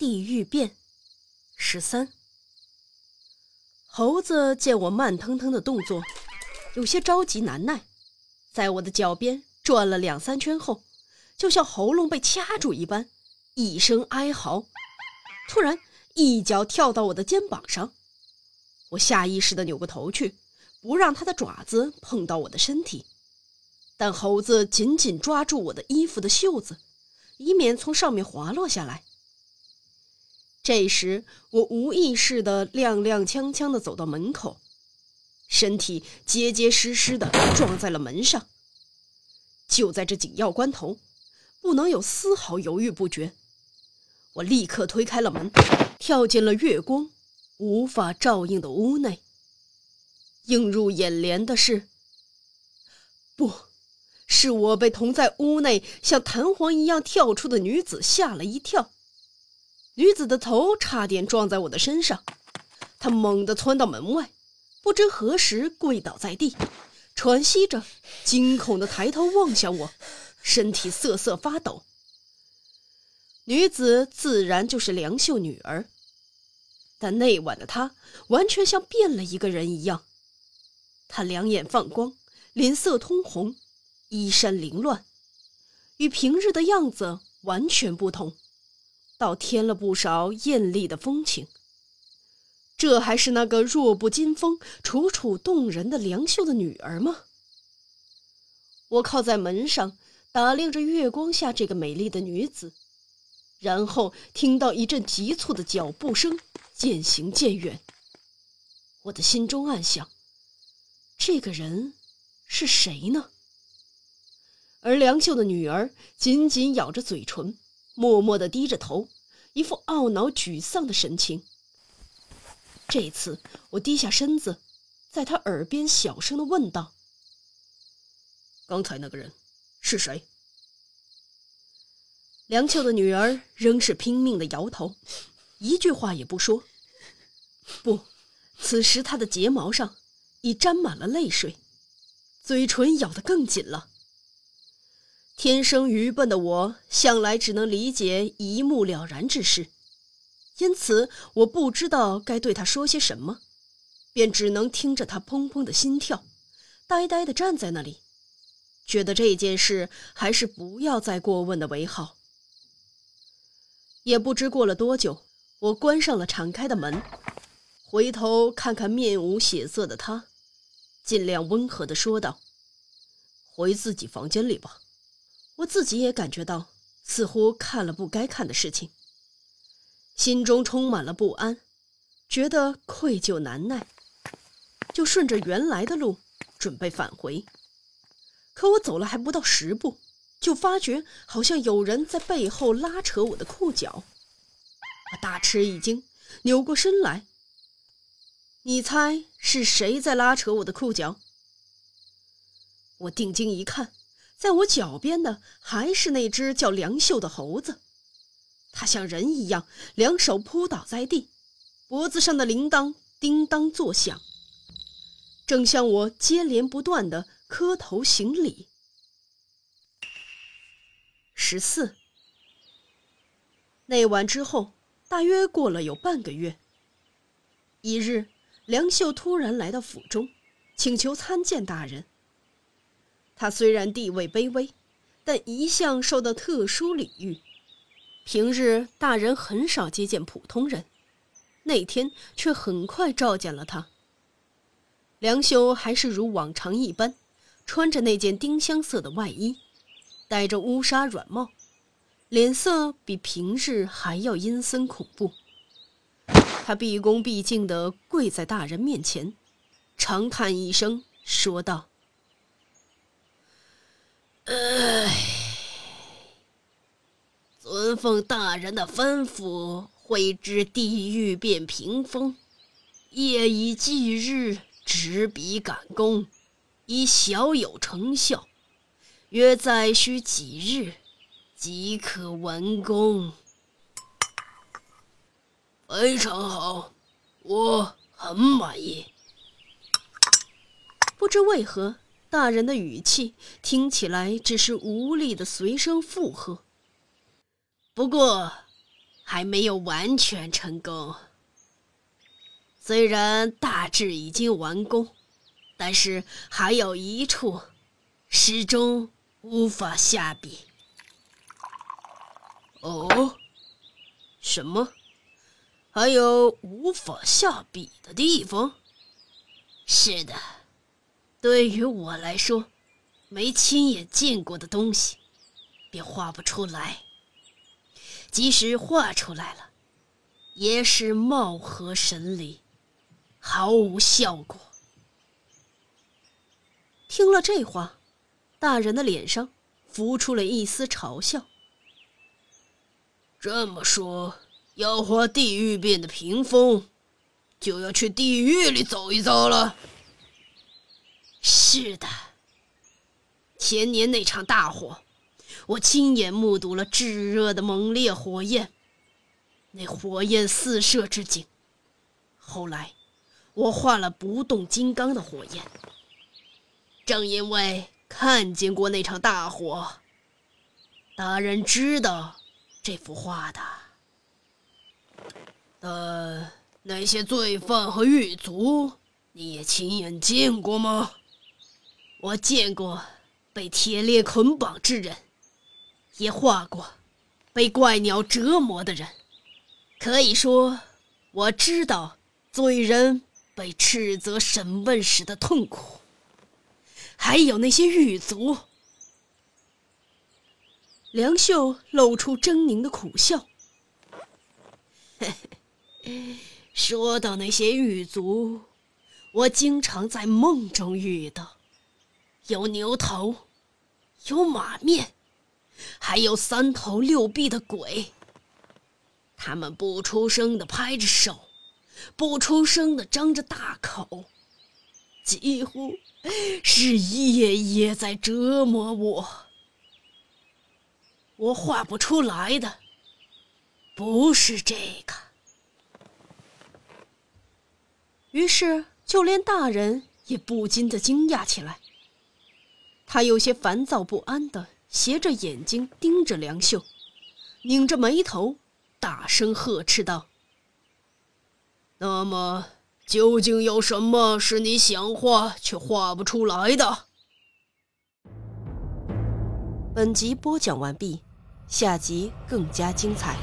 地狱变十三。猴子见我慢腾腾的动作，有些着急难耐，在我的脚边转了两三圈后，就像喉咙被掐住一般，一声哀嚎，突然一脚跳到我的肩膀上。我下意识的扭过头去，不让他的爪子碰到我的身体，但猴子紧紧抓住我的衣服的袖子，以免从上面滑落下来。这时，我无意识的踉踉跄跄的走到门口，身体结结实实的撞在了门上。就在这紧要关头，不能有丝毫犹豫不决，我立刻推开了门，跳进了月光无法照应的屋内。映入眼帘的是，不，是我被同在屋内像弹簧一样跳出的女子吓了一跳。女子的头差点撞在我的身上，她猛地窜到门外，不知何时跪倒在地，喘息着，惊恐地抬头望向我，身体瑟瑟发抖。女子自然就是梁秀女儿，但那晚的她完全像变了一个人一样，她两眼放光，脸色通红，衣衫凌乱，与平日的样子完全不同。倒添了不少艳丽的风情。这还是那个弱不禁风、楚楚动人的梁秀的女儿吗？我靠在门上，打量着月光下这个美丽的女子，然后听到一阵急促的脚步声渐行渐远。我的心中暗想：这个人是谁呢？而梁秀的女儿紧紧咬着嘴唇。默默地低着头，一副懊恼沮丧的神情。这一次我低下身子，在他耳边小声地问道：“刚才那个人是谁？”梁秀的女儿仍是拼命地摇头，一句话也不说。不，此时她的睫毛上已沾满了泪水，嘴唇咬得更紧了。天生愚笨的我，向来只能理解一目了然之事，因此我不知道该对他说些什么，便只能听着他砰砰的心跳，呆呆地站在那里，觉得这件事还是不要再过问的为好。也不知过了多久，我关上了敞开的门，回头看看面无血色的他，尽量温和地说道：“回自己房间里吧。”我自己也感觉到，似乎看了不该看的事情，心中充满了不安，觉得愧疚难耐，就顺着原来的路准备返回。可我走了还不到十步，就发觉好像有人在背后拉扯我的裤脚，我大吃一惊，扭过身来。你猜是谁在拉扯我的裤脚？我定睛一看。在我脚边的还是那只叫梁秀的猴子，它像人一样，两手扑倒在地，脖子上的铃铛叮当作响，正向我接连不断的磕头行礼。十四。那晚之后，大约过了有半个月。一日，梁秀突然来到府中，请求参见大人。他虽然地位卑微，但一向受到特殊礼遇。平日大人很少接见普通人，那天却很快召见了他。梁修还是如往常一般，穿着那件丁香色的外衣，戴着乌纱软帽，脸色比平日还要阴森恐怖。他毕恭毕敬地跪在大人面前，长叹一声，说道。唉，遵奉大人的吩咐，绘制地狱变屏风，夜以继日，执笔赶工，已小有成效，约再需几日，即可完工。非常好，我很满意。不知为何。大人的语气听起来只是无力的随声附和。不过，还没有完全成功。虽然大致已经完工，但是还有一处始终无法下笔。哦，什么？还有无法下笔的地方？是的，对于我来说，没亲眼见过的东西，便画不出来。即使画出来了，也是貌合神离，毫无效果。听了这话，大人的脸上浮出了一丝嘲笑。这么说，要画地狱变的屏风，就要去地狱里走一遭了。是的，前年那场大火。我亲眼目睹了炙热的猛烈火焰，那火焰四射之景。后来，我画了不动金刚的火焰。正因为看见过那场大火，大人知道这幅画的。但那些罪犯和狱卒，你也亲眼见过吗？我见过被铁链捆绑之人。也画过被怪鸟折磨的人，可以说我知道罪人被斥责审问时的痛苦。还有那些狱卒，梁秀露出狰狞的苦笑。说到那些狱卒，我经常在梦中遇到，有牛头，有马面。还有三头六臂的鬼，他们不出声的拍着手，不出声的张着大口，几乎是夜夜在折磨我。我画不出来的，不是这个。于是，就连大人也不禁的惊讶起来。他有些烦躁不安的。斜着眼睛盯着梁秀，拧着眉头，大声呵斥道：“那么，究竟有什么是你想画却画不出来的？”本集播讲完毕，下集更加精彩。